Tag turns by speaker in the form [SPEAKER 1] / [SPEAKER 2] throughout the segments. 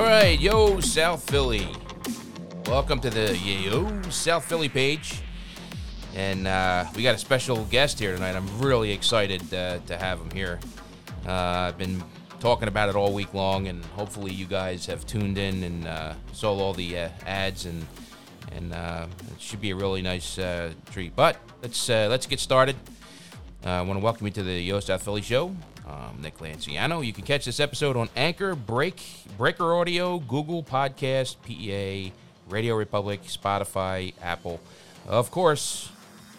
[SPEAKER 1] All right, yo, South Philly. Welcome to the Yo South Philly page. And uh, we got a special guest here tonight. I'm really excited uh, to have him here. Uh, I've been talking about it all week long, and hopefully you guys have tuned in and uh, saw all the uh, ads, and and uh, it should be a really nice treat. But let's let's get started. I want to welcome you to the Yo South Philly show. Um, Nick Lanciano. You can catch this episode on Anchor, Break, Breaker Audio, Google Podcast, PEA, Radio Republic, Spotify, Apple. Of course,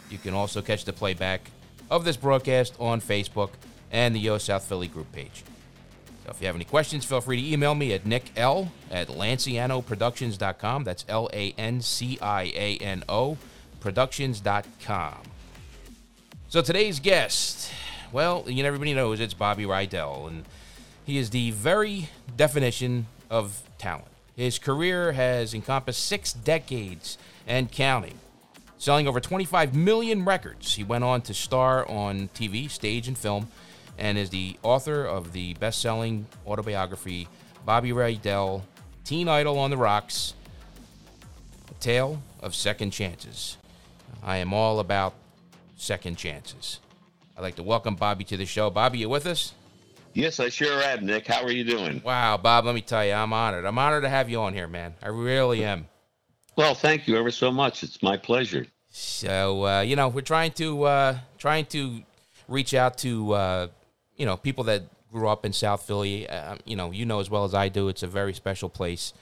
[SPEAKER 1] you can also catch the playback of this broadcast on Facebook and the Yo South Philly group page. So if you have any questions, feel free to email me at nick l at lancianoproductions.com. That's L A N C I A N O productions.com. So today's guest, well, you know, everybody knows it's Bobby Rydell, and he is the very definition of talent. His career has encompassed six decades and counting. Selling over 25 million records, he went on to star on TV, stage, and film, and is the author of the best selling autobiography, Bobby Rydell Teen Idol on the Rocks A Tale of Second Chances. I am all about second chances. I'd like to welcome Bobby to the show. Bobby, you with us?
[SPEAKER 2] Yes, I sure am, Nick. How are you doing?
[SPEAKER 1] Wow, Bob, let me tell you, I'm honored. I'm honored to have you on here, man. I really am.
[SPEAKER 2] Well, thank you ever so much. It's my pleasure.
[SPEAKER 1] So, uh, you know, we're trying to uh, trying to reach out to uh, you know people that grew up in South Philly. Uh, you know, you know as well as I do, it's a very special place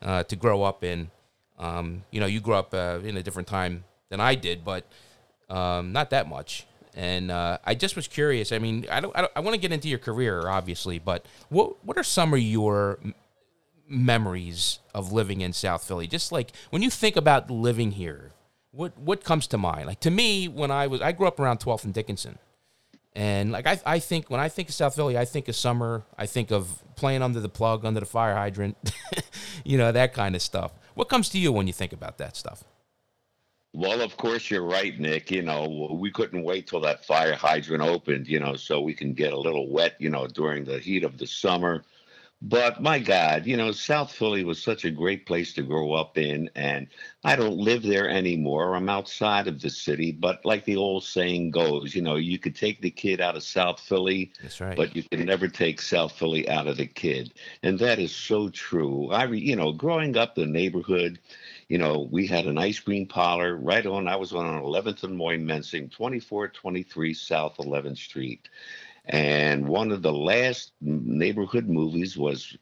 [SPEAKER 1] uh, to grow up in. Um, you know, you grew up uh, in a different time than I did, but um, not that much. And uh, I just was curious. I mean, I don't. I, I want to get into your career, obviously, but what what are some of your memories of living in South Philly? Just like when you think about living here, what what comes to mind? Like to me, when I was, I grew up around 12th and Dickinson, and like I, I think when I think of South Philly, I think of summer. I think of playing under the plug, under the fire hydrant, you know that kind of stuff. What comes to you when you think about that stuff?
[SPEAKER 2] Well, of course, you're right, Nick. You know, we couldn't wait till that fire hydrant opened, you know, so we can get a little wet, you know, during the heat of the summer. But my God, you know, South Philly was such a great place to grow up in. And I don't live there anymore. I'm outside of the city. But like the old saying goes, you know, you could take the kid out of South Philly,
[SPEAKER 1] That's right.
[SPEAKER 2] but you can never take South Philly out of the kid. And that is so true. I, you know, growing up in the neighborhood, you know, we had an ice cream parlor right on, I was on 11th and Moyamensing, 2423 South 11th Street. And one of the last neighborhood movies was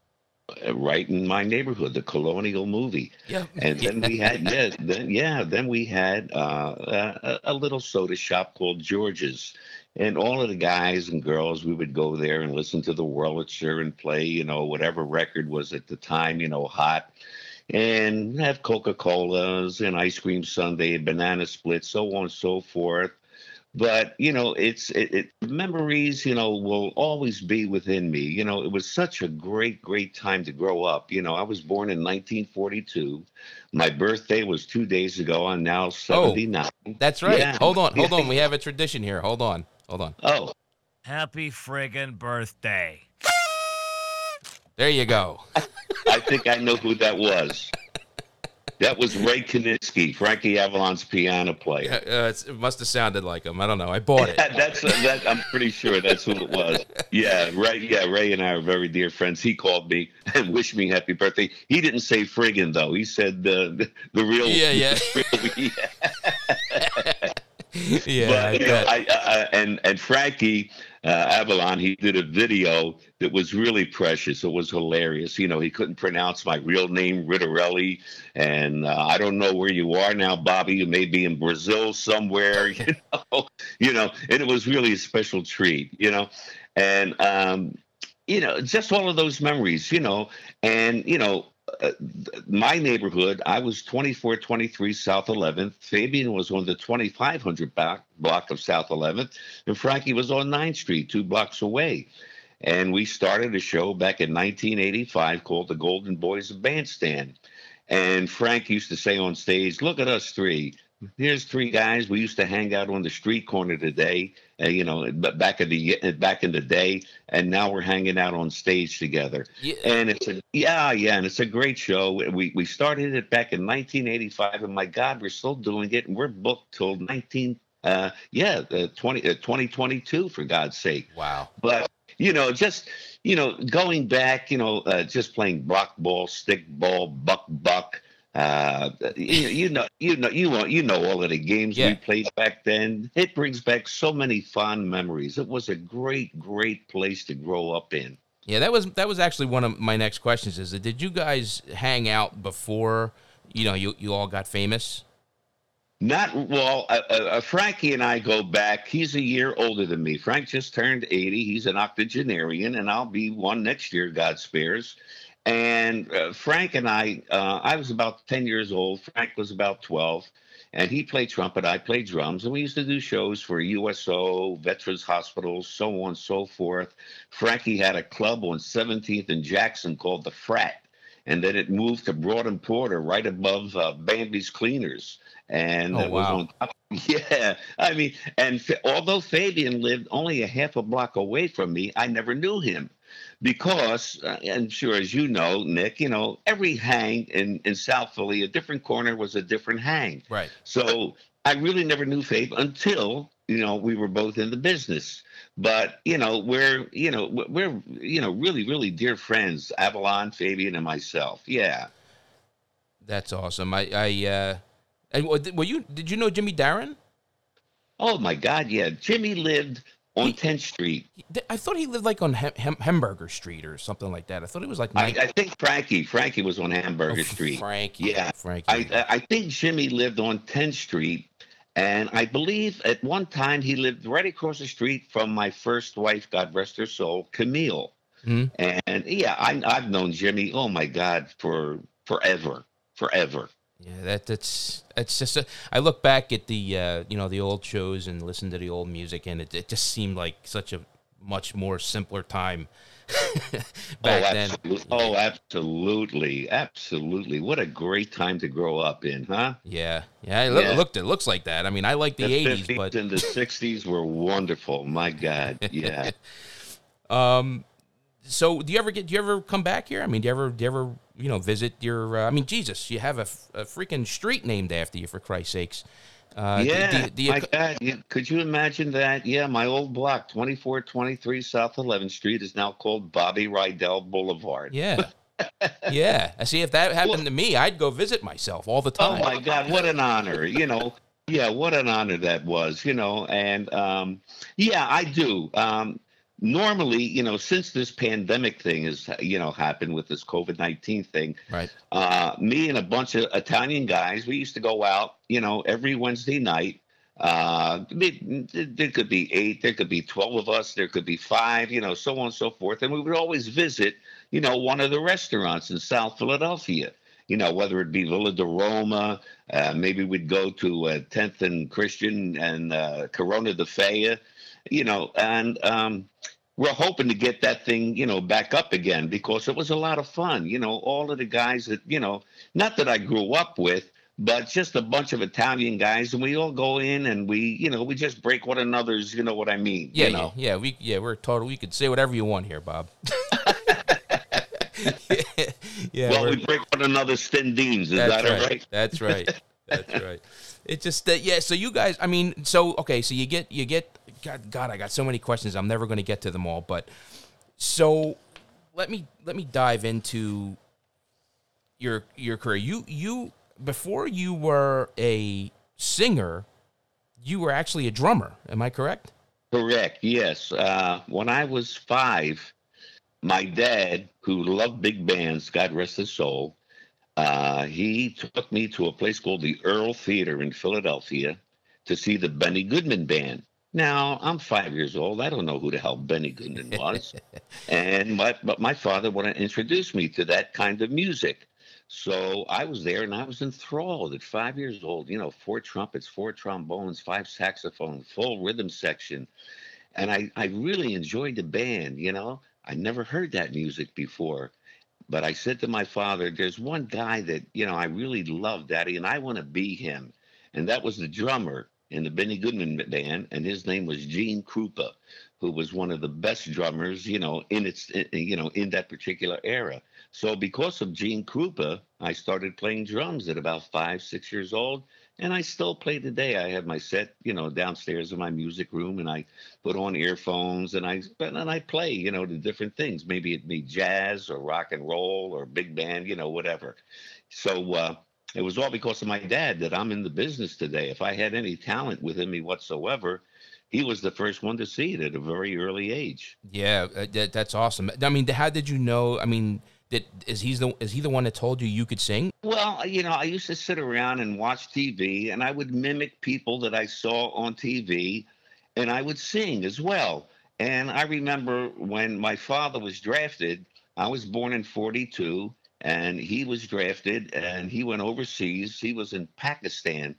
[SPEAKER 2] uh, right in my neighborhood, the Colonial movie.
[SPEAKER 1] yeah.
[SPEAKER 2] And then we had, yeah, then, yeah, then we had uh, a, a little soda shop called George's. And all of the guys and girls, we would go there and listen to the Wurlitzer and play, you know, whatever record was at the time, you know, hot and have Coca Colas and ice cream sundae, banana splits, so on and so forth. But you know, it's it, it memories. You know, will always be within me. You know, it was such a great, great time to grow up. You know, I was born in 1942. My birthday was two days ago. I'm now 79.
[SPEAKER 1] That's right.
[SPEAKER 2] Yeah.
[SPEAKER 1] Hold on, hold on. We have a tradition here. Hold on, hold on.
[SPEAKER 2] Oh,
[SPEAKER 3] Happy friggin' birthday.
[SPEAKER 1] There you go.
[SPEAKER 2] I think I know who that was. That was Ray Kinitsky, Frankie Avalon's piano player.
[SPEAKER 1] Uh, it must have sounded like him. I don't know. I bought it.
[SPEAKER 2] that's that. I'm pretty sure that's who it was. Yeah, Ray. Yeah, Ray and I are very dear friends. He called me and wished me happy birthday. He didn't say friggin' though. He said the the, the real.
[SPEAKER 1] Yeah, yeah.
[SPEAKER 2] yeah.
[SPEAKER 1] Yeah,
[SPEAKER 2] but you know. I, uh, and and Frankie uh, Avalon, he did a video that was really precious. It was hilarious. You know, he couldn't pronounce my real name, Ridarelli, and uh, I don't know where you are now, Bobby. You may be in Brazil somewhere. You know, you know, and it was really a special treat. You know, and um, you know, just all of those memories. You know, and you know, my neighborhood, I was 2423 South 11th. Fabian was on the 2500 block, block of South 11th, and Frankie was on 9th Street, two blocks away. And we started a show back in 1985 called The Golden Boys of Bandstand. And Frank used to say on stage, Look at us three. Here's three guys we used to hang out on the street corner today uh, you know back in the back in the day and now we're hanging out on stage together
[SPEAKER 1] Yeah.
[SPEAKER 2] and it's a yeah yeah and it's a great show we we started it back in 1985 and my god we're still doing it and we're booked till 19 uh yeah uh, 20 uh, 2022 for god's sake
[SPEAKER 1] Wow.
[SPEAKER 2] but you know just you know going back you know uh, just playing block ball stick ball buck buck uh, you, you know, you know, you know, you know all of the games
[SPEAKER 1] Yeah.
[SPEAKER 2] we played back then. It brings back so many fond memories. It was a great, great place to grow up in.
[SPEAKER 1] Yeah, that was that was actually one of my next questions. Is that did you guys hang out before you know you you all got famous?
[SPEAKER 2] Not well. Uh, uh, Frankie and I go back. He's a year older than me. Frank just turned eighty. He's an octogenarian, and I'll be one next year, God spares. And uh, Frank and I, uh, I was about ten years old. Frank was about twelve, and he played trumpet. I played drums, and we used to do shows for USO, Veterans Hospitals, so on and so forth. Frankie had a club on 17th and Jackson called the Frat, and then it moved to Broad and Porter, right above uh, Bambi's Cleaners. And
[SPEAKER 1] Oh,
[SPEAKER 2] it was
[SPEAKER 1] wow.
[SPEAKER 2] on top. Yeah, I mean, and although Fabian lived only a half a block away from me, I never knew him because, uh, and sure as you know, Nick, you know, every hang in in South Philly, a different corner was a different hang.
[SPEAKER 1] Right.
[SPEAKER 2] So I really never knew Fabe until you know we were both in the business. But you know we're you know we're- we're you know really really dear friends, Avalon, Fabian, and myself. Yeah.
[SPEAKER 1] That's awesome. I I uh, and were you did you know Jimmy Darren?
[SPEAKER 2] Oh my God, yeah. Jimmy lived on
[SPEAKER 1] He-
[SPEAKER 2] 10th Street.
[SPEAKER 1] I thought he lived like on Hem- Hem- Hamburger Street or something like that. I thought it was like
[SPEAKER 2] I, I think Frankie Frankie was on Hamburger
[SPEAKER 1] Oh,
[SPEAKER 2] Street.
[SPEAKER 1] Frankie.
[SPEAKER 2] Yeah.
[SPEAKER 1] Frankie.
[SPEAKER 2] I I think Jimmy lived on 10th Street. And I believe at one time he lived right across the street from my first wife, God rest her soul, Camille.
[SPEAKER 1] Mhm.
[SPEAKER 2] And yeah, I, I've known Jimmy. Oh my God, for forever, forever.
[SPEAKER 1] Yeah, that that's it's just a, I look back at the uh, you know the old shows and listen to the old music and it, it just seemed like such a much more simpler time back
[SPEAKER 2] oh,
[SPEAKER 1] then.
[SPEAKER 2] oh, absolutely, absolutely. What a great time to grow up in, huh?
[SPEAKER 1] Yeah, yeah. It,
[SPEAKER 2] Yeah.
[SPEAKER 1] looked it looks like that. I mean, I like the, '80s, but
[SPEAKER 2] and the 60s were wonderful. My God, yeah.
[SPEAKER 1] um, so do you ever get? Do you ever come back here? I mean, do you ever do you ever you know visit your? Uh, I mean, Jesus, you have a, f- a freaking street named after you for Christ's sakes. Uh,
[SPEAKER 2] yeah,
[SPEAKER 1] do, do you,
[SPEAKER 2] my God, yeah. could you imagine that? Yeah, my old block, 2423 South 11th Street, is now called Bobby Rydell Boulevard.
[SPEAKER 1] yeah, yeah. I see. If that happened to me, I'd go visit myself all the time.
[SPEAKER 2] Oh my God, what an honor! You know, yeah, what an honor that was. You know, and um, yeah, I do. Um, normally, you know, since this pandemic thing has you know happened with this COVID nineteen thing,
[SPEAKER 1] Right.
[SPEAKER 2] uh, me and a bunch of Italian guys, we used to go out, you know, every Wednesday night. Uh, there could be eight, there could be 12 of us, there could be five, you know, so on and so forth. And we would always visit, you know, one of the restaurants in South Philadelphia, you know, whether it be Villa de Roma, uh, maybe we'd go to uh, 10th and Christian and uh, Corona de Fea, you know, and um, we're hoping to get that thing, you know, back up again because it was a lot of fun. You know, all of the guys that, you know, not that I grew up with, but just a bunch of Italian guys, and we all go in and we, you know, we just break one another's, you know what I mean?
[SPEAKER 1] Yeah,
[SPEAKER 2] you know?
[SPEAKER 1] yeah, yeah. We yeah, we're total. We could say whatever you want here, Bob. yeah.
[SPEAKER 2] well,
[SPEAKER 1] we're-
[SPEAKER 2] break one another's stendines. Is that
[SPEAKER 1] right.
[SPEAKER 2] right?
[SPEAKER 1] That's right. That's right. It's just that yeah. So you guys, I mean, so okay. So you get you get God. God, I got so many questions. I'm never going to get to them all. But so let me let me dive into your your career. You you before you were a singer, you were actually a drummer. Am I correct?
[SPEAKER 2] Correct. Yes. Uh, when I was five, my dad, who loved big bands, God rest his soul, uh, he took me to a place called the Earle Theater in Philadelphia to see the Benny Goodman Band. Now I'm five years old. I don't know who the hell Benny Goodman was, and my but my father wanted to introduce me to that kind of music. So I was there and I was enthralled at five years old. You know, four trumpets, four trombones, five saxophones, full rhythm section. And I, I really enjoyed the band, you know. I never heard that music before. But I said to my father, there's one guy that, you know, I really love, Daddy, and I want to be him. and that was the drummer in the Benny Goodman band, and his name was Gene Krupa, who was one of the best drummers, you know, in its, you know, in that particular era. So because of Gene Krupa, I started playing drums at about five, six years old, and I still play today. I have my set, you know, downstairs in my music room, and I put on earphones and I and I play, you know, the different things. Maybe it be jazz or rock and roll or big band, you know, whatever. So uh, it was all because of my dad that I'm in the business today. If I had any talent within me whatsoever, he was the first one to see it at a very early age.
[SPEAKER 1] Yeah, uh, that, that's awesome. I mean, how did you know? I mean, that is he's the is he the one that told you you could sing?
[SPEAKER 2] Well, you know, I used to sit around and watch TV, and I would mimic people that I saw on TV, and I would sing as well. And I remember when my father was drafted. I was born in '42, and he was drafted, and he went overseas. He was in Pakistan,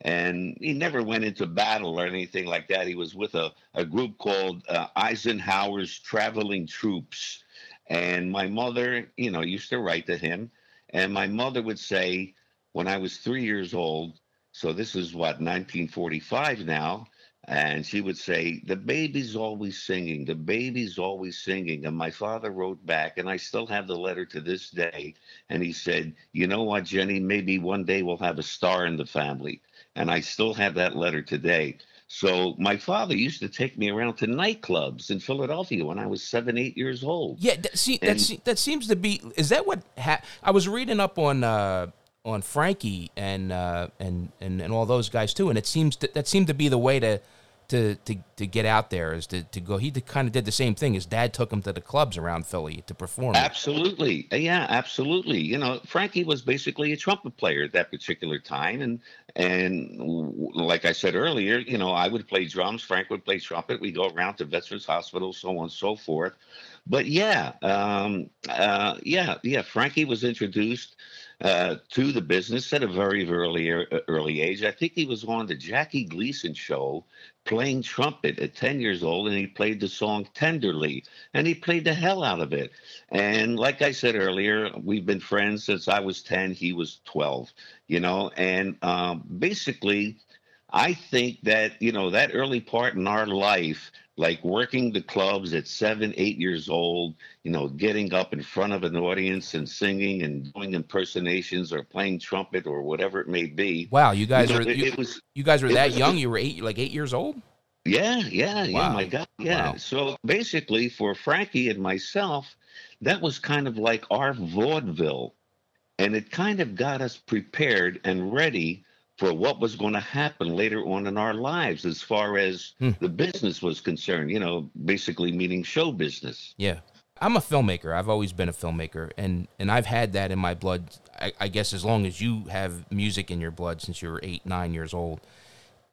[SPEAKER 2] and he never went into battle or anything like that. He was with a, a group called uh, Eisenhower's Traveling Troops and my mother, you know, used to write to him. And my mother would say, when I was three years old, so this is what, 1945 now, and she would say, The baby's always singing, the baby's always singing. And my father wrote back, and I still have the letter to this day. And he said, You know what, Jenny, maybe one day we'll have a star in the family. And I still have that letter today. So my father used to take me around to nightclubs in Philadelphia when I was seven, eight years old.
[SPEAKER 1] Yeah, that, see, and, that, that seems to be. Is that what ha- I was reading up on uh, on Frankie and uh, and and and all those guys too, and it seems to, that seemed to be the way to to to, to get out there is to, to go. He kind of did the same thing. His dad took him to the clubs around Philly to perform.
[SPEAKER 2] Absolutely, yeah, absolutely. You know, Frankie was basically a trumpet player at that particular time, and and like I said earlier, you know, I would play drums. Frank would play trumpet. We go around to Veterans Hospital, so on and so forth. But yeah, um, uh, yeah, yeah. Frankie was introduced uh, to the business at a very early early age. I think he was on the Jackie Gleason show playing trumpet at 10 years old and he played the song tenderly and he played the hell out of it and like i said earlier we've been friends since i was 10 he was 12 you know and um, basically i think that you know that early part in our life like working the clubs at seven, eight years old, you know, getting up in front of an audience and singing and doing impersonations or playing trumpet or whatever it may be.
[SPEAKER 1] Wow, you guys you know, were you, was, you guys were that was, young. You were eight, like eight years old.
[SPEAKER 2] Yeah, yeah, wow. yeah. My God, yeah. Wow. So basically, for Frankie and myself, that was kind of like our vaudeville, and it kind of got us prepared and ready for what was going to happen later on in our lives as far as hmm. the business was concerned, you know, basically meaning show business.
[SPEAKER 1] Yeah. I'm a filmmaker. I've always been a filmmaker, and, and I've had that in my blood, I, I guess, as long as you have music in your blood since you were eight, nine years old.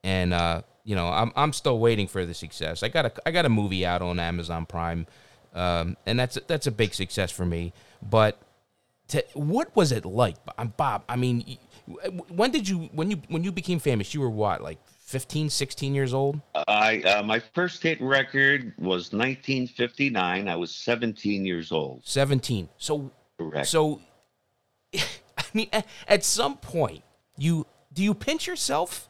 [SPEAKER 1] And, uh, you know, I'm, I'm still waiting for the success. I got a, I got a movie out on Amazon Prime, um, and that's, that's a big success for me. But to, what was it like? Bob, I mean, when did you when you when you became famous? You were what, like 15, 16 years old?
[SPEAKER 2] I uh, my first hit record was 1959. I was 17 years old.
[SPEAKER 1] 17. So
[SPEAKER 2] correct.
[SPEAKER 1] So I mean, at some point, you do you pinch yourself?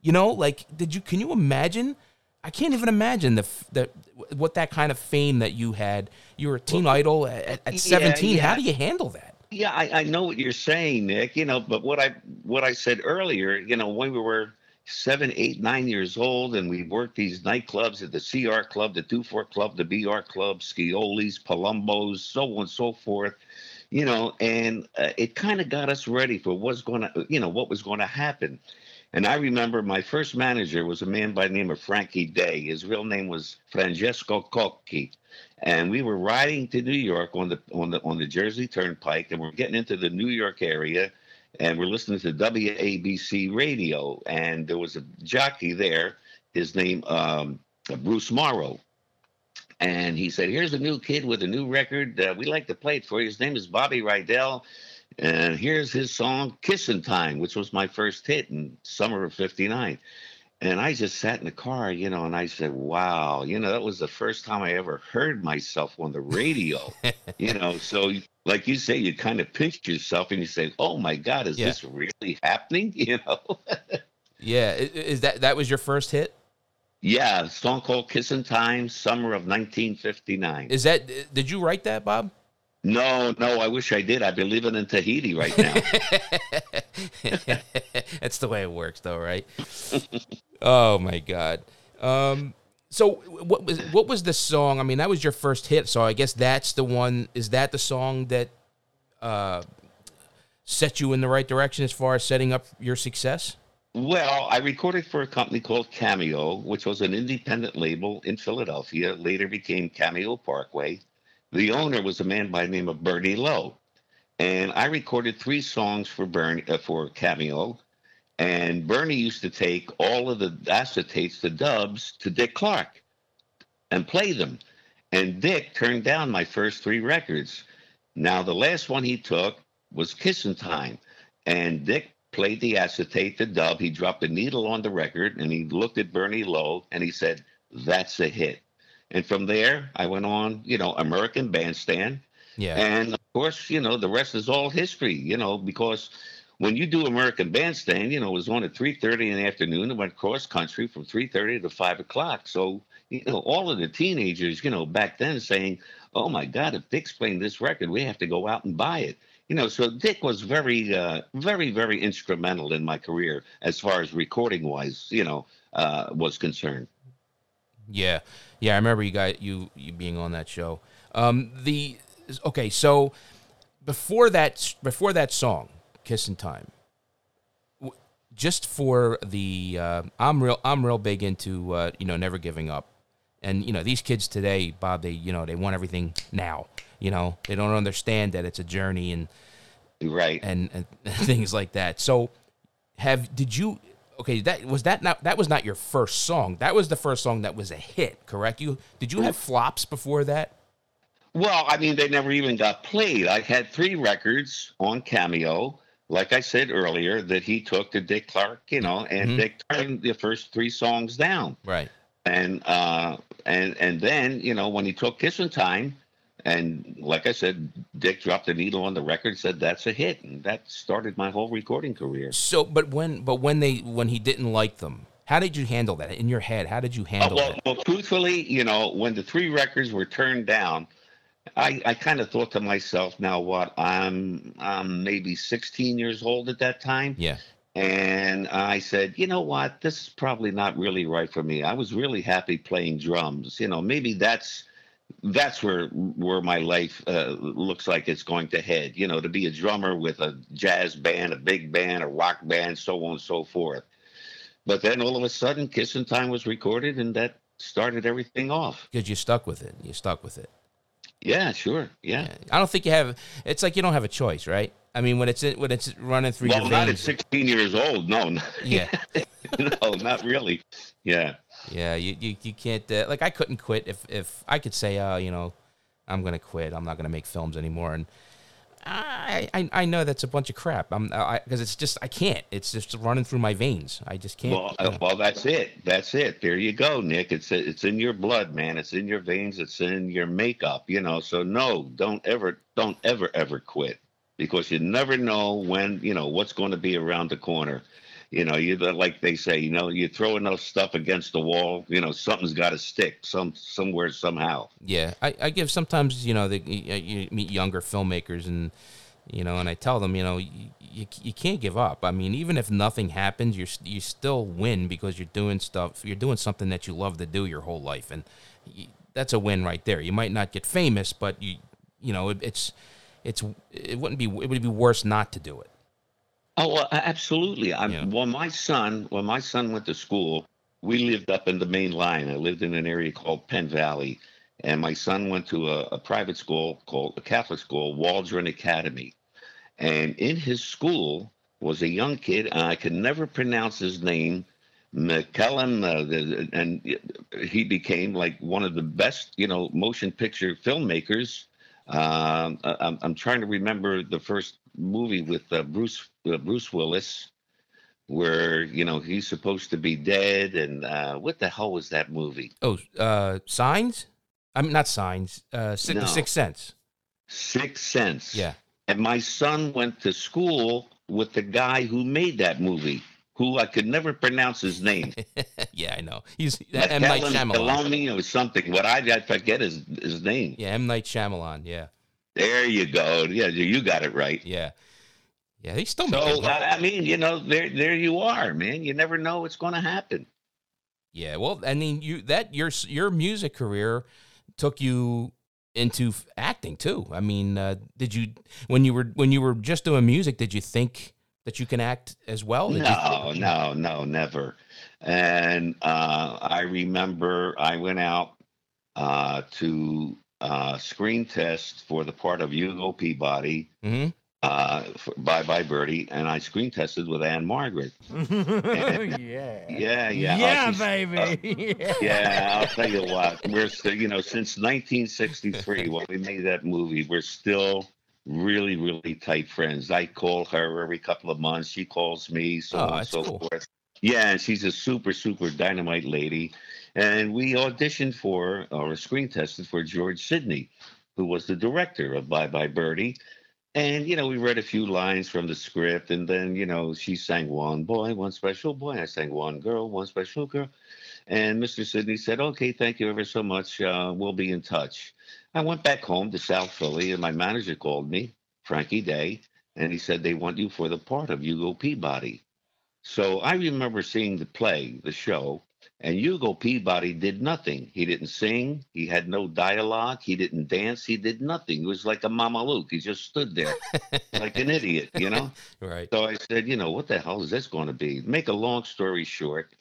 [SPEAKER 1] You know, like did you? Can you imagine? I can't even imagine the the what that kind of fame that you had. You were a teen well, idol at, at 17. Yeah, yeah. How do you handle that?
[SPEAKER 2] Yeah, I, I know what you're saying, Nick. You know, but what I what I said earlier, you know, when we were seven, eight, nine years old, and we worked these nightclubs at the CR Club, the Two Four Club, the BR Club, Scioli's, Palumbo's, so on and so forth. You know, and uh, it kind of got us ready for what's going to, you know, what was going to happen. And I remember my first manager was a man by the name of Frankie Day. His real name was Francesco Cocchi and we were riding to New York on the on the on the Jersey Turnpike, and we're getting into the New York area, and we're listening to WABC radio, and there was a jockey there, his name um, Bruce Morrow, and he said, "Here's a new kid with a new record. Uh, we like to play it for you. His name is Bobby Rydell." And here's his song, Kissin' Time, which was my first hit in summer of 59. And I just sat in the car, you know, and I said, wow, you know, that was the first time I ever heard myself on the radio, you know. So, like you say, you kind of pinch yourself and you say, oh my God, is yeah. this really happening? You know?
[SPEAKER 1] Yeah, is that that was your first hit?
[SPEAKER 2] Yeah, song called "Kissin' Time," summer of 1959.
[SPEAKER 1] Is that did you write that, Bob?
[SPEAKER 2] No, no, I wish I did. I'd be living in Tahiti right now.
[SPEAKER 1] That's the way it works, though, right? oh my God. Um, so what was what was the song? I mean, that was your first hit, so I guess that's the one. Is that the song that uh, set you in the right direction as far as setting up your success?
[SPEAKER 2] Well, I recorded for a company called Cameo, which was an independent label in Philadelphia, later became Cameo Parkway. The owner was a man by the name of Bernie Lowe. And I recorded three songs for Bernie uh, for Cameo. And Bernie used to take all of the acetates, the dubs, to Dick Clark and play them. And Dick turned down my first three records. Now, the last one he took was Kissing Time. And Dick played the acetate, the dub. He dropped the needle on the record and he looked at Bernie Lowe and he said, That's a hit. And from there, I went on, you know, American Bandstand.
[SPEAKER 1] Yeah,
[SPEAKER 2] And of course, you know, the rest is all history, you know, because when you do American Bandstand, you know, it was on at 3.30 in the afternoon. and went cross country from 3.30 to 5 o'clock. So, you know, all of the teenagers, you know, back then saying, oh, my God, if Dick's playing this record, we have to go out and buy it. You know, so Dick was very, uh, very, very instrumental in my career as far as recording wise, you know, uh, was concerned.
[SPEAKER 1] Yeah, yeah. I remember you guys you you being on that show. Um, the okay, so before that before that song, "Kissin' Time," w- just for the uh, I'm real I'm real big into uh, you know never giving up, and you know these kids today, Bob, they you know they want everything now. You know they don't understand that it's a journey and
[SPEAKER 2] Right.
[SPEAKER 1] and, and things like that. So, have did you? Okay, that was that not that was not your first song. That was the first song that was a hit, correct? You did you have flops before that?
[SPEAKER 2] Well, I mean, they never even got played. I had three records on Cameo, like I said earlier, that he took to Dick Clark, you know, and
[SPEAKER 1] Mhm.
[SPEAKER 2] Dick turned the first three songs down.
[SPEAKER 1] Right.
[SPEAKER 2] And uh and and then, you know, when he took Kissin' Time, and like I said, Dick dropped the needle on the record, said that's a hit, and that started my whole recording career.
[SPEAKER 1] So, but when but when they when he didn't like them, how did you handle that in your head? How did you handle
[SPEAKER 2] well,
[SPEAKER 1] it?
[SPEAKER 2] well, truthfully, you know, when the three records were turned down, I, I kind of thought to myself, now what? I'm I'm maybe 16 years old at that time,
[SPEAKER 1] Yeah.
[SPEAKER 2] and I said, you know what? This is probably not really right for me. I was really happy playing drums. You know, maybe that's that's where where my life uh, looks like it's going to head. You know, to be a drummer with a jazz band, a big band, a rock band, so on and so forth. But then all of a sudden, Kissin' Time was recorded, and that started everything off.
[SPEAKER 1] Because you stuck with it. You stuck with it.
[SPEAKER 2] Yeah, sure. Yeah.
[SPEAKER 1] Yeah. I don't think you have. It's like you don't have a choice, right? I mean, when it's when it's running through
[SPEAKER 2] Well,
[SPEAKER 1] your
[SPEAKER 2] not at 16 years old. No,
[SPEAKER 1] Yeah.
[SPEAKER 2] no, not really. Yeah.
[SPEAKER 1] Yeah, you, you, you can't uh, like I couldn't quit if if I could say uh you know I'm gonna quit I'm not gonna make films anymore and I I, I know that's a bunch of crap I'm because it's just I can't it's just running through my veins I just can't
[SPEAKER 2] Well, uh, well, that's it. That's it. There you go, Nick. It's it's in your blood, man. It's in your veins. It's in your makeup. You know. So no, don't ever, don't ever, ever quit because you never know when you know what's going to be around the corner. You know, you like they say, you know, you throw enough stuff against the wall, you know, something's got to stick some somewhere somehow.
[SPEAKER 1] yeah I, I give sometimes you know the, you, you meet younger filmmakers and you know and I tell them you know you, you, you can't give up. I mean even if nothing happens you're you still win because you're doing stuff you're doing something that you love to do your whole life. And you, that's a win right there. You might not get famous but you you know it, it's it's it wouldn't be it would be worse not to do it
[SPEAKER 2] Oh, well, absolutely. I'm,
[SPEAKER 1] Yeah.
[SPEAKER 2] When my son, when my son went to school, we lived up in the main line. I lived in an area called Penn Valley, and my son went to a, a private school called a Catholic school, Waldron Academy. And in his school was a young kid, and I could never pronounce his name, McKellen, uh, and he became like one of the best, you know, motion picture filmmakers. Um, I- I'm, I'm trying to remember the first movie with uh, Bruce uh, Bruce Willis, where you know he's supposed to be dead, and uh, what the hell was that movie?
[SPEAKER 1] oh uh signs I mean not signs uh si-
[SPEAKER 2] No.
[SPEAKER 1] sixth sense
[SPEAKER 2] Sixth Sense.
[SPEAKER 1] yeah
[SPEAKER 2] And my son went to school with the guy who made that movie. Who I could never pronounce his name.
[SPEAKER 1] yeah, I know. He's M Night Shyamalan.
[SPEAKER 2] Shyamalan or something. What I, I forget his his name.
[SPEAKER 1] Yeah, M Night Shyamalan. Yeah.
[SPEAKER 2] There you go. Yeah, you got it right.
[SPEAKER 1] Yeah. Yeah, he's still.
[SPEAKER 2] So
[SPEAKER 1] making
[SPEAKER 2] I mean, you know, there there you are, man. You never know what's going to happen.
[SPEAKER 1] Yeah, well, I mean, you that your your music career took you into acting too. I mean, uh, did you when you were when you were just doing music, did you think that you can act as well?
[SPEAKER 2] No,
[SPEAKER 1] you,
[SPEAKER 2] no, no, never. And uh, I remember I went out uh, to uh, screen test for the part of Hugo Peabody,
[SPEAKER 1] Mhm.
[SPEAKER 2] uh, for Bye Bye Birdie, and I screen tested with Ann-Margret.
[SPEAKER 3] yeah.
[SPEAKER 2] Yeah, yeah.
[SPEAKER 3] Yeah, baby. yeah.
[SPEAKER 2] yeah, I'll tell you what. We're still, you know, since 1963 when we made that movie, we're still really, really tight friends. I call her every couple of months. She calls me, so
[SPEAKER 1] Oh,
[SPEAKER 2] and so
[SPEAKER 1] cool.
[SPEAKER 2] forth. Yeah, and she's a super, super dynamite lady. And we auditioned for or screen tested for George Sidney, who was the director of Bye Bye Birdie. And you know, we read a few lines from the script, and then you know, she sang one boy, one special boy. I sang one girl, one special girl. And Mr. Sidney said, "Okay, thank you ever so much. Uh, we'll be in touch." I went back home to South Philly, and my manager called me, Frankie Day, and he said they want you for the part of Hugo Peabody. So I remember seeing the play, the show, and Hugo Peabody did nothing. He didn't sing. He had no dialogue. He didn't dance. He did nothing. He was like a Mama Luke. He just stood there like an idiot, you know?
[SPEAKER 1] right.
[SPEAKER 2] So I said, you know, what the hell is this going to be? Make a long story short,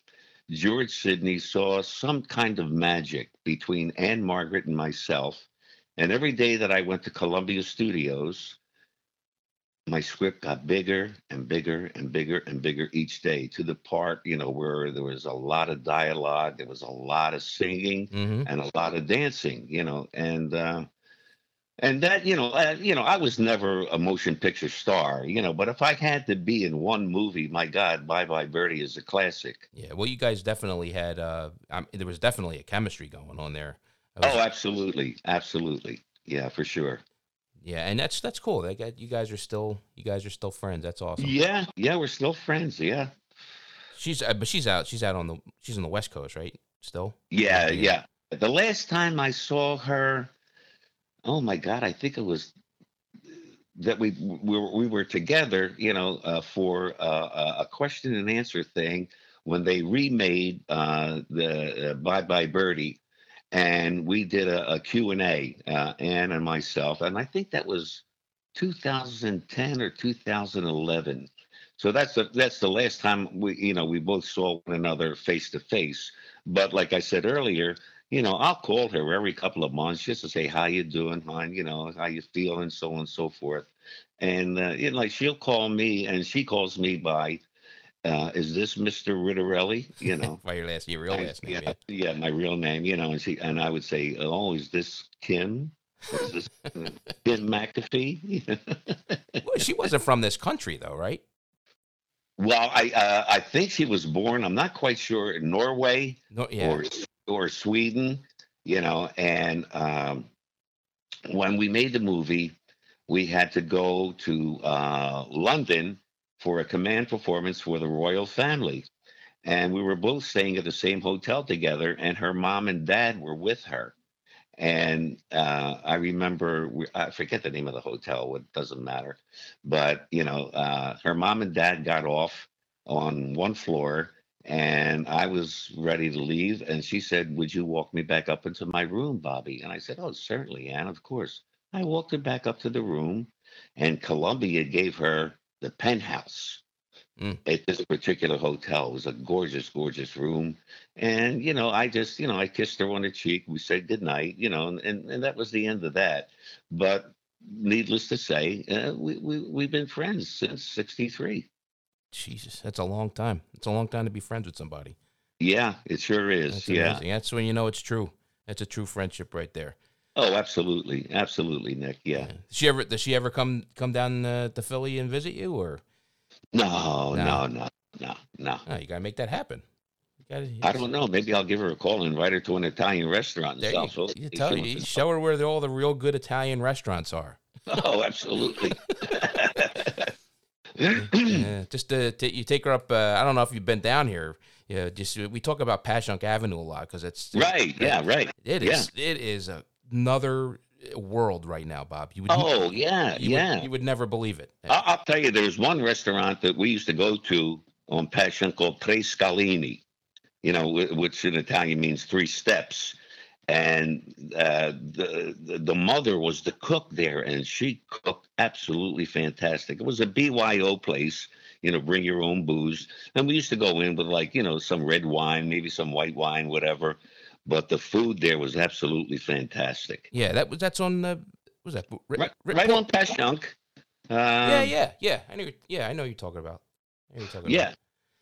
[SPEAKER 2] George Sidney saw some kind of magic between Ann-Margret and myself. And every day that I went to Columbia Studios, my script got bigger and bigger and bigger and bigger each day to the part, you know, where there was a lot of dialogue, there was a lot of singing
[SPEAKER 1] hmm
[SPEAKER 2] and a lot of dancing, you know, and uh, and that, you know, uh, you know, I was never a motion picture star, you know, but if I had to be in one movie, my God, Bye Bye Birdie is a classic.
[SPEAKER 1] Yeah. Well, you guys definitely had. Uh, um, there was definitely a chemistry going on there.
[SPEAKER 2] Oh, absolutely, absolutely, yeah, for sure.
[SPEAKER 1] yeah, and that's that's cool. They got you guys are still you guys are still friends. That's awesome.
[SPEAKER 2] Yeah, yeah, we're still friends. Yeah,
[SPEAKER 1] She's uh, but she's out. She's out on the she's on the west coast, right? Still.
[SPEAKER 2] yeah,
[SPEAKER 1] Yeah.
[SPEAKER 2] The last time I saw her, oh my God, I think it was that we we were, we were together, you know, uh, for uh, a- a question and answer thing when they remade uh, the uh, Bye Bye Birdie, and we did a, a Q and A, uh, and myself, and I think that was 2010 or 2011. So that's the that's the last time we you know we both saw one another face to face. But like I said earlier, you know I'll call her every couple of months just to say how you doing, hon, you know how you feeling, so on and so forth. And uh, you know, like she'll call me, and she calls me by, uh, "Is this Mister Ridarelli?" You know.
[SPEAKER 1] By your last your real
[SPEAKER 2] I-
[SPEAKER 1] last name.
[SPEAKER 2] yeah, yeah, my real name, you know, and she and I would say, "Oh, is this Kim? Is this uh, Kim McAfee?"
[SPEAKER 1] Well, she wasn't from this country though, right?
[SPEAKER 2] well, I uh, I think she was born. I'm not quite sure in Norway
[SPEAKER 1] No. Yeah.
[SPEAKER 2] or or Sweden, you know. And um, when we made the movie, we had to go to uh, London for a command performance for the royal family, and we were both staying at the same hotel together. And her mom and dad were with her. And uh, I remember, we, I forget the name of the hotel. It doesn't matter, but you know, uh, her mom and dad got off on one floor, and I was ready to leave. And she said, "Would you walk me back up into my room, Bobby?" And I said, "Oh, certainly, Anne, of course." I walked her back up to the room, and Columbia gave her the penthouse
[SPEAKER 1] Mm.
[SPEAKER 2] at this particular hotel. It was a gorgeous, gorgeous room. And, you know, I just, you know, I kissed her on the cheek. We said goodnight, you know, and, and, and that was the end of that. But needless to say, uh, we, we, we've been friends since 63.
[SPEAKER 1] Jesus, that's a long time. It's a long time to be friends with somebody.
[SPEAKER 2] Yeah, it sure is.
[SPEAKER 1] That's
[SPEAKER 2] yeah.
[SPEAKER 1] amazing. That's when you know it's true. That's a true friendship right there.
[SPEAKER 2] Oh, absolutely. Absolutely, Nick. Yeah.
[SPEAKER 1] Does she ever does she ever come come down uh, to Philly and visit you or
[SPEAKER 2] No,
[SPEAKER 1] No.
[SPEAKER 2] no, no, no, no.
[SPEAKER 1] oh, you gotta make that happen. You gotta,
[SPEAKER 2] I don't know. Maybe I'll give her a call and invite her to an Italian restaurant in
[SPEAKER 1] There
[SPEAKER 2] South
[SPEAKER 1] you,
[SPEAKER 2] Philly.
[SPEAKER 1] you tell you show her where the, all the real good Italian restaurants are.
[SPEAKER 2] Oh, absolutely.
[SPEAKER 1] yeah, just to, to you take her up. Uh, I don't know if you've been down here. Yeah, just we talk about Passyunk Avenue a lot because it's
[SPEAKER 2] right. Yeah, right.
[SPEAKER 1] It is. It is another world right now, Bob.
[SPEAKER 2] You would. Oh yeah,
[SPEAKER 1] you
[SPEAKER 2] yeah.
[SPEAKER 1] Would, you would never believe it.
[SPEAKER 2] I'll, I'll, tell you, there's one restaurant that we used to go to on Passyunk called Tre Scalini. You know, which in Italian means three steps and uh, the, the, the mother was the cook there, and she cooked absolutely fantastic. It was a BYO place, you know, bring your own booze, and we used to go in with like you know some red wine, maybe some white wine, whatever. But the food there was absolutely fantastic.
[SPEAKER 1] Yeah, that was that's on the was that
[SPEAKER 2] right, right on Passyunk.
[SPEAKER 1] Um, yeah, yeah, yeah. I know. Yeah, I know you're talking about.
[SPEAKER 2] You're talking yeah,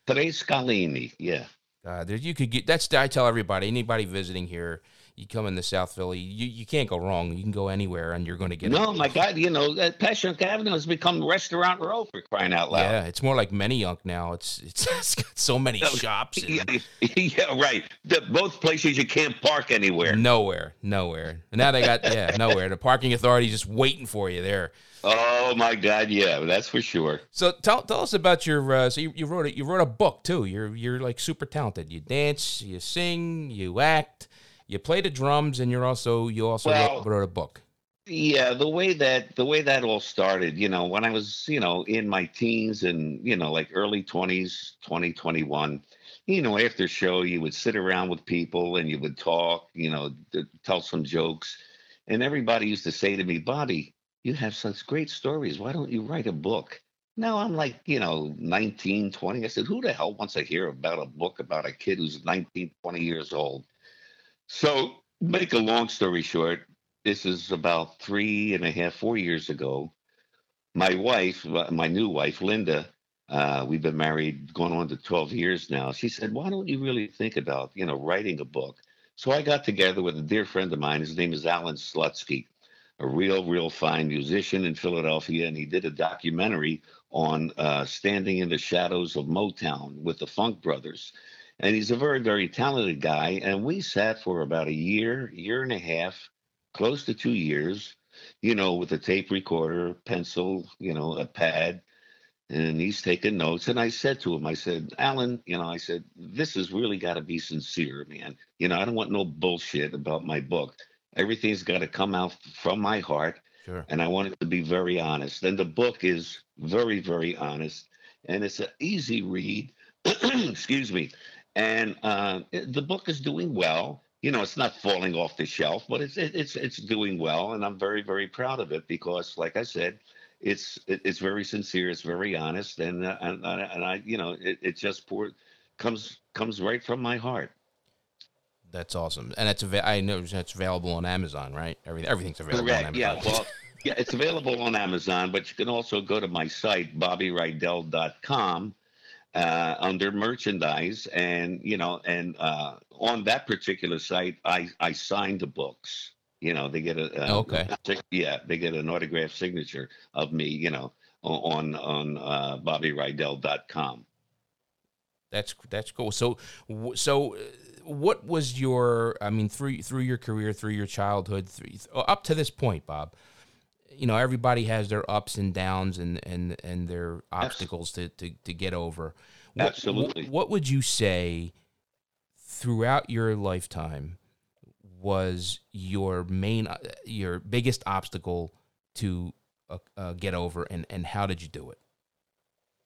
[SPEAKER 2] about. Tre Scalini. Yeah.
[SPEAKER 1] Uh, there you could get. That's I tell everybody. Anybody visiting here you come into South Philly, you, you can't go wrong. You can go anywhere and you're going to get
[SPEAKER 2] No,
[SPEAKER 1] it.
[SPEAKER 2] my God, you know, Passyunk Avenue has become Restaurant Row for crying out loud.
[SPEAKER 1] Yeah, it's more like Manayunk now. It's it's, it's got so many shops. And,
[SPEAKER 2] yeah, yeah, right. The, both places you can't park anywhere.
[SPEAKER 1] Nowhere, nowhere. And now they got yeah, nowhere. The parking authority just waiting for you there.
[SPEAKER 2] Oh my God, yeah, that's for sure.
[SPEAKER 1] So tell, tell us about your. Uh, so you, you wrote a, you wrote a book too. You're you're like super talented. You dance, you sing, you act you play the drums, and you're also you also well, wrote, a book.
[SPEAKER 2] Yeah, the way that the way that all started, you know, when I was, you know, in my teens and you know, like early twenties, 20, 21, you know, after show, you would sit around with people and you would talk, you know, tell some jokes, and everybody used to say to me, "Bobby, you have such great stories. Why don't you write a book?" Now I'm like, you know, 19, 20. I said, who the hell wants to hear about a book about a kid who's 19, 20 years old? So, make a long story short, this is about three and a half, four years ago. My wife, uh, my new wife, Linda, uh, we've been married going on to 12 years now. She said, Why don't you really think about, you know, writing a book? So I got together with a dear friend of mine. His name is Allan Slutsky, a real, real fine musician in Philadelphia. And he did a documentary on uh, standing in the shadows of Motown with the Funk Brothers and he's a very very talented guy. And we sat for about a year year and a half close to two years you know with a tape recorder pencil you know a pad. And he's taking notes. And i said to him i said allan you know i said this has really got to be sincere man. You know i don't want no bullshit about my book. Everything's got to come out from my heart sure. and i want it to be very honest. And the book is very very honest. And it's an easy read excuse me and uh, the book is doing well. You know, it's not falling off the shelf, but it's it's it's doing well, and I'm very very proud of it because, like I said, it's it's very sincere, it's very honest, and uh, and, and I you know it, it just pour, comes comes right from my heart.
[SPEAKER 1] That's awesome, and it's I know it's available on Amazon, right? Everything everything's available. Correct. On
[SPEAKER 2] Amazon. Yeah. Well. yeah, it's available on Amazon, but you can also go to my site, bobbyrydell.com, uh, under merchandise, and you know, and uh, on that particular site, I I signed the books. You know, they get a,
[SPEAKER 1] a okay,
[SPEAKER 2] yeah, they get an autograph signature of me. You know, on on uh, BobbyRydell.com.
[SPEAKER 1] That's that's cool. So so. Uh, what was your? I mean, through through your career, through your childhood, through, up to this point, Bob you know everybody has their ups and downs and and and their obstacles to to, to get over.
[SPEAKER 2] What, absolutely.
[SPEAKER 1] what, would you say throughout your lifetime was your main uh, your biggest obstacle to uh, uh, get over and and how did you do it?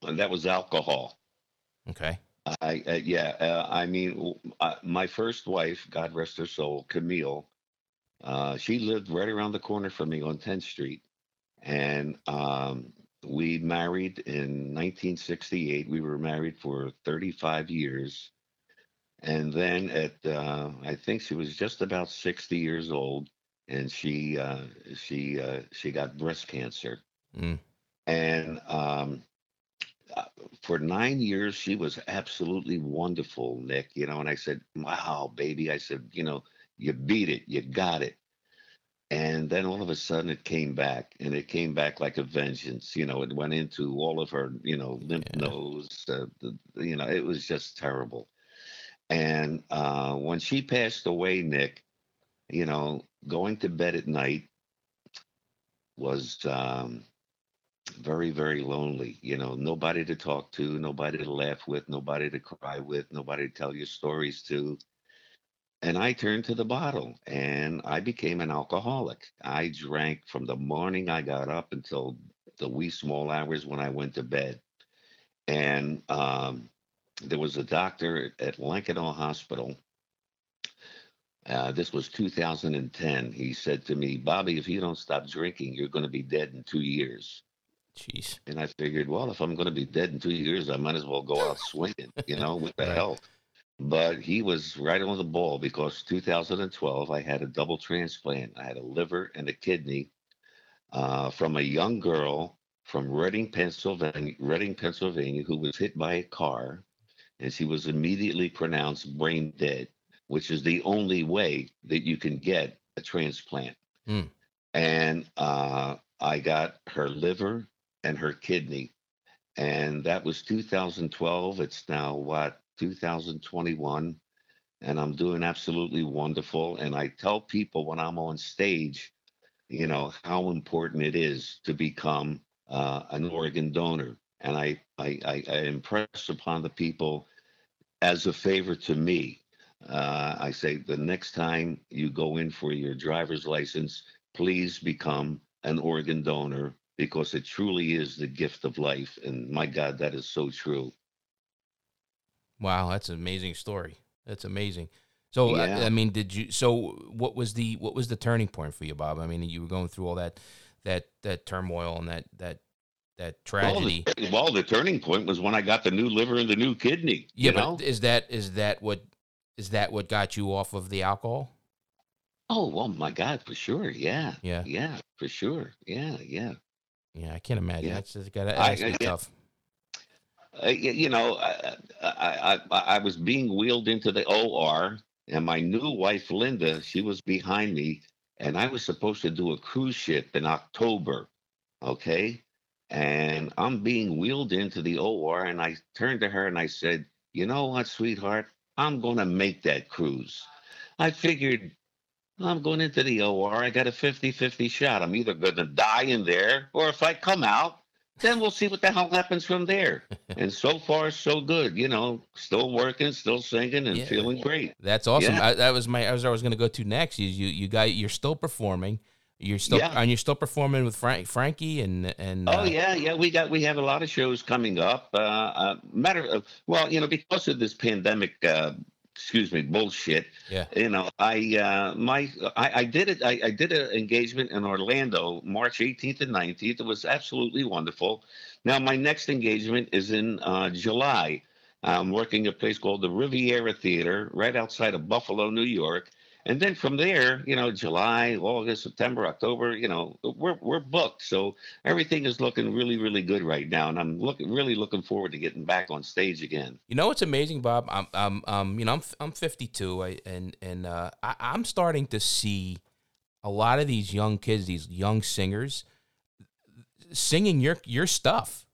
[SPEAKER 2] And that was alcohol.
[SPEAKER 1] Okay.
[SPEAKER 2] I uh, yeah uh, i mean uh, my first wife god rest her soul camille uh, she lived right around the corner from me on 10th Street. And um, we married in 1968. We were married for 35 years. And then at, uh, I think she was just about 60 years old, and she uh, she uh, she got breast cancer. Mm. And um, uh, for nine years, she was absolutely wonderful, Nick. You know, and I said, "Wow, baby," I said, "You know, you beat it, you got it. And then all of a sudden it came back and it came back like a vengeance. You know, it went into all of her, you know, lymph yeah. nodes. Uh, the, you know, it was just terrible. And uh, when she passed away, Nick, you know, going to bed at night was um, very, very lonely. You know, nobody to talk to, nobody to laugh with, nobody to cry with, nobody to tell your stories to. And I turned to the bottle and I became an alcoholic. I drank from the morning I got up until the wee small hours when I went to bed. And um, there was a doctor at Lankenau Hospital. Uh, this was 2010. He said to me, Bobby, if you don't stop drinking, you're going to be dead in two years.
[SPEAKER 1] Jeez.
[SPEAKER 2] And I figured, well, if I'm going to be dead in two years, I might as well go out swinging, you know, with the hell. But he was right on the ball because 2012, I had a double transplant. I had a liver and a kidney uh, from a young girl from Reading, Pennsylvania, Reading, Pennsylvania, who was hit by a car, and she was immediately pronounced brain dead, which is the only way that you can get a transplant.
[SPEAKER 1] Hmm.
[SPEAKER 2] And uh, I got her liver and her kidney, and that was 2012. It's now what 2021 and I'm doing absolutely wonderful. And I tell people when I'm on stage, you know, how important it is to become uh, an organ donor. And I, I, I, I impress upon the people as a favor to me. Uh, I say the next time you go in for your driver's license, please become an organ donor because it truly is the gift of life. And my God, that is so true.
[SPEAKER 1] Wow, that's an amazing story. That's amazing. So I-
[SPEAKER 2] Yeah.
[SPEAKER 1] I, mean, did you? So what was the what was the turning point for you, Bob? I mean, you were going through all that that that turmoil and that that that
[SPEAKER 2] Well,
[SPEAKER 1] tragedy.
[SPEAKER 2] the, well, the turning point was when I got the new liver and the new kidney.
[SPEAKER 1] yeah,
[SPEAKER 2] you know?
[SPEAKER 1] is that is that what is that what got you off of the alcohol?
[SPEAKER 2] Oh, well, my God, for sure. Yeah.
[SPEAKER 1] Yeah.
[SPEAKER 2] Yeah, for sure. Yeah, yeah.
[SPEAKER 1] Yeah, I can't imagine.
[SPEAKER 2] Yeah.
[SPEAKER 1] That's just gotta
[SPEAKER 2] I-
[SPEAKER 1] that's
[SPEAKER 2] I- yeah.
[SPEAKER 1] tough.
[SPEAKER 2] Uh, you know, I, I, I, I was being wheeled into the OR, and my new wife, Linda, she was behind me, and I was supposed to do a cruise ship in October. Okay. And I'm being wheeled into the OR, and I turned to her and I said, You know what, sweetheart? I'm going to make that cruise. I figured I'm going into the OR. I got a 50 50 shot. I'm either going to die in there, or if I come out, then we'll see what the hell happens from there. and so far, so good. You know, still working, still singing, and
[SPEAKER 1] Yeah.
[SPEAKER 2] feeling great.
[SPEAKER 1] That's awesome.
[SPEAKER 2] Yeah.
[SPEAKER 1] I, that was my. I was. I was going to go to next. You. You. You got. You're still performing. You're still.
[SPEAKER 2] Yeah.
[SPEAKER 1] And you're still performing with Frank, Frankie and and.
[SPEAKER 2] Oh
[SPEAKER 1] uh,
[SPEAKER 2] yeah, yeah. We got we have a lot of shows coming up. Uh, uh, matter of well, you know, because of this pandemic. Excuse me, bullshit.
[SPEAKER 1] Yeah.
[SPEAKER 2] You know, I uh, my I, I did it. I, I did an engagement in Orlando, March 18th and 19th. It was absolutely wonderful. Now my next engagement is in uh, July. I'm working at a place called the Riviera Theater, right outside of Buffalo, New York. And then from there, you know, July, August, September, October, you know, we're we're booked. So everything is looking really, really good right now, and I'm looking really looking forward to getting back on stage again.
[SPEAKER 1] You know what's amazing, Bob? I'm, I'm, um, you know, I'm, I'm 52, I, and and uh, I, I'm starting to see a lot of these young kids, these young singers, singing your your stuff,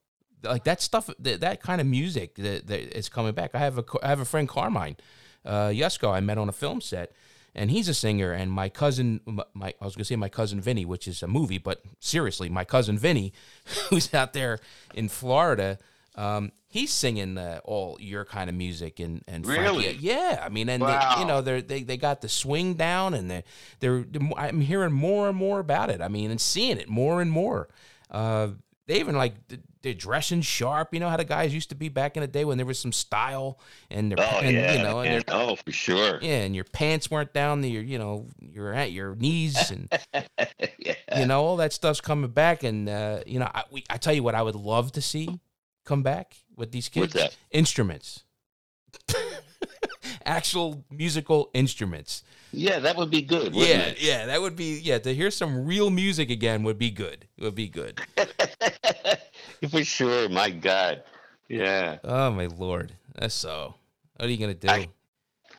[SPEAKER 1] like that stuff, that, that kind of music that, that is coming back. I have a, I have a friend Carmine, uh, Yusko, I met on a film set, and he's a singer. And my cousin, my, my I was gonna say my cousin Vinny, which is a movie, but seriously, my cousin Vinny, who's out there in Florida. Um, he's singing uh, all your kind of music and and
[SPEAKER 2] Really?
[SPEAKER 1] yeah. I mean, and they, you know they they they got the swing down, and they they're, they're I'm hearing more and more about it. I mean, and seeing it more and more. Uh, they even like they're dressing sharp. You know how the guys used to be back in the day when there was some style and their
[SPEAKER 2] Oh
[SPEAKER 1] and,
[SPEAKER 2] yeah,
[SPEAKER 1] you know and their
[SPEAKER 2] oh for sure.
[SPEAKER 1] yeah, and your pants weren't down to your you know you're at your knees and
[SPEAKER 2] yeah.
[SPEAKER 1] you know all that stuff's coming back and uh, you know I, we, I tell you what I would love to see come back with these kids instruments actual musical instruments
[SPEAKER 2] Yeah, that would be good.
[SPEAKER 1] Yeah
[SPEAKER 2] it?
[SPEAKER 1] yeah that would be yeah to hear some real music again would be good it would be good
[SPEAKER 2] for sure. My God. Yeah.
[SPEAKER 1] oh my lord that's so what are you gonna do
[SPEAKER 2] I-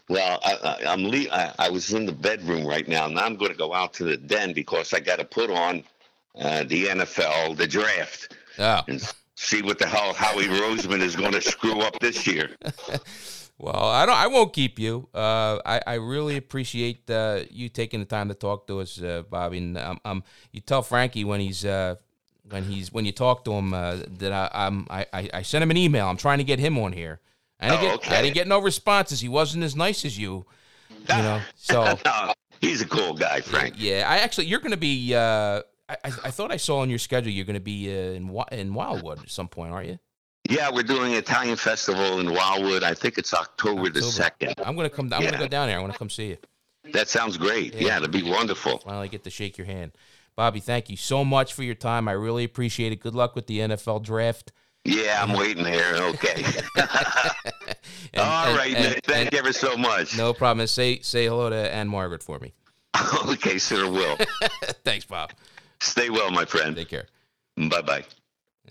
[SPEAKER 2] Well, I, I'm le- I, I was in the bedroom right now. Now I'm going to go out to the den because I got to put on uh, the NFL, the draft,
[SPEAKER 1] oh
[SPEAKER 2] and see what the hell Howie Roseman is going to screw up this year.
[SPEAKER 1] Well, I don't. I won't keep you. Uh, I I really appreciate uh, you taking the time to talk to us, uh, Bobby. And um, um, you tell Frankie when he's uh, when he's when you talk to him uh, that I, I'm I, I sent him an email. I'm trying to get him on here. I didn't,
[SPEAKER 2] Oh,
[SPEAKER 1] get, I didn't get no responses. He wasn't as nice as you, you know. So
[SPEAKER 2] No, he's a cool guy, Frank.
[SPEAKER 1] yeah, I actually you're going to be. Uh, I, I thought I saw on your schedule you're going to be uh, in in Wildwood at some point, aren't you?
[SPEAKER 2] Yeah, we're doing an Italian festival in Wildwood. I think it's October, the second.
[SPEAKER 1] I'm going to come. I'm going to go down there. I want to come see you.
[SPEAKER 2] That sounds great.
[SPEAKER 1] Yeah.
[SPEAKER 2] Yeah, that'd be wonderful.
[SPEAKER 1] Finally get to shake your hand, Bobby. Thank you so much for your time. I really appreciate it. Good luck with the NFL draft.
[SPEAKER 2] Yeah, I'm waiting there. Okay.
[SPEAKER 1] And-
[SPEAKER 2] All
[SPEAKER 1] and-
[SPEAKER 2] right,
[SPEAKER 1] and-.
[SPEAKER 2] Thank you ever so much.
[SPEAKER 1] No problem. And say say hello to Ann-Margret for me.
[SPEAKER 2] okay, sir, will.
[SPEAKER 1] Thanks, Bob.
[SPEAKER 2] Stay well, my friend.
[SPEAKER 1] Take care.
[SPEAKER 2] Bye bye.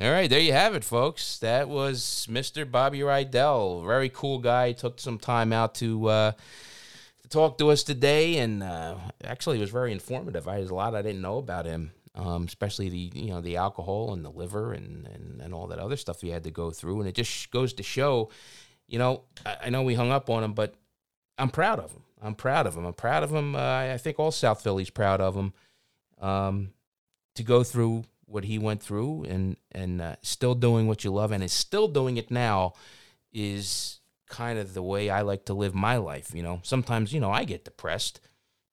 [SPEAKER 1] All right, there you have it, folks. That was Mr. Bobby Rydell. Very cool guy. Took some time out to uh, to talk to us today, and uh, actually, it was very informative. I, there's a lot I didn't know about him, um, especially the you know the alcohol and the liver and, and and all that other stuff he had to go through. And it just goes to show, you know, I, I know we hung up on him, but I'm proud of him. I'm proud of him. I'm proud of him. Uh, I think all South Philly's proud of him. Um, to go through what he went through and and uh, still doing what you love and is still doing it now is kind of the way I like to live my life. You know, sometimes you know I get depressed,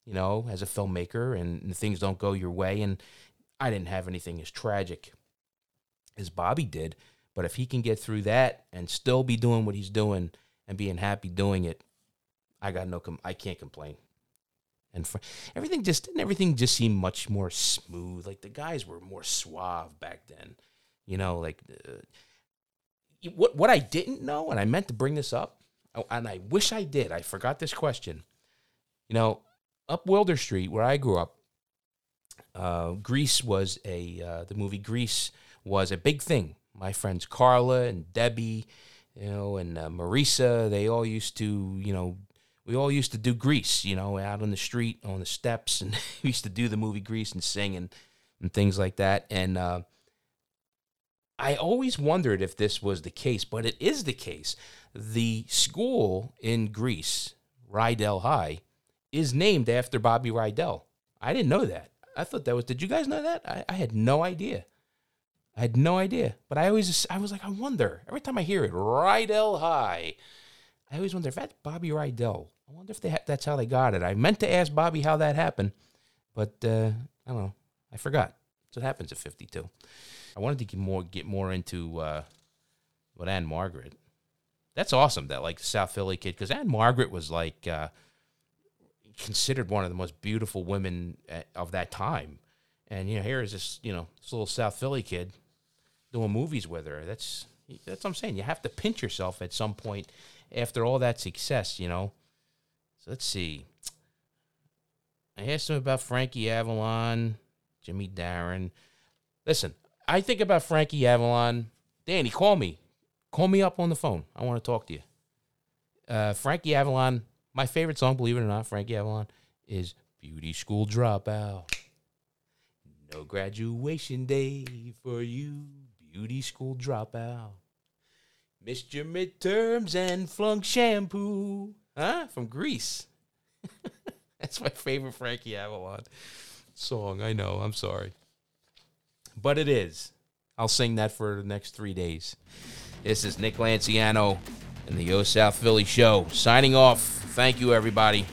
[SPEAKER 1] you know, as a filmmaker and, and things don't go your way, and I didn't have anything as tragic as Bobby did. But if he can get through that and still be doing what he's doing and being happy doing it, I got no, com- I can't complain and fr- everything just didn't everything just seem much more smooth. Like the guys were more suave back then, you know. Like uh, what what I didn't know, and I meant to bring this up, oh, and I wish I did. I forgot this question. You know, up Wilder Street where I grew up, uh, Grease was a uh, the movie Grease was a big thing. My friends Carla and Debbie, you know, and uh, Marisa, they all used to, you know, we all used to do Grease, you know, out on the street, on the steps, and we used to do the movie Grease and sing and, and things like that. And uh, I always wondered if this was the case, but it is the case. The school in Grease, Rydell High, is named after Bobby Rydell. I didn't know that. I thought that was. Did you guys know that? I, I had no idea. I had no idea. But I always, I was like, I wonder. Every time I hear it, Rydell High, I always wonder if that's Bobby Rydell. I wonder if ha- that's how they got it. I meant to ask Bobby how that happened, but uh, I don't know. I forgot. So what happens at 52. I wanted to get more get more into uh, what Ann-Margret. That's awesome. That like the South Philly kid because Ann-Margret was like uh, considered one of the most beautiful women uh, of that time, and you know here is this you know this little South Philly kid doing movies with her. That's that's what I'm saying. You have to pinch yourself at some point after all that success, you know. So let's see. I asked him about Frankie Avalon, Jimmy Darren. Listen, I think about Frankie Avalon. Danny, call me. Call me up on the phone. I want to talk to you. Uh, Frankie Avalon, my favorite song, believe it or not, Frankie Avalon, is Beauty School Dropout. No graduation day for you, beauty school dropout. Missed your midterms and flunk shampoo. Huh? From Grease. That's my favorite Frankie Avalon song. I know. I'm sorry. But it is. I'll sing that for the next three days. This is Nick Lanciano and the Yo South Philly Show signing off. Thank you, everybody.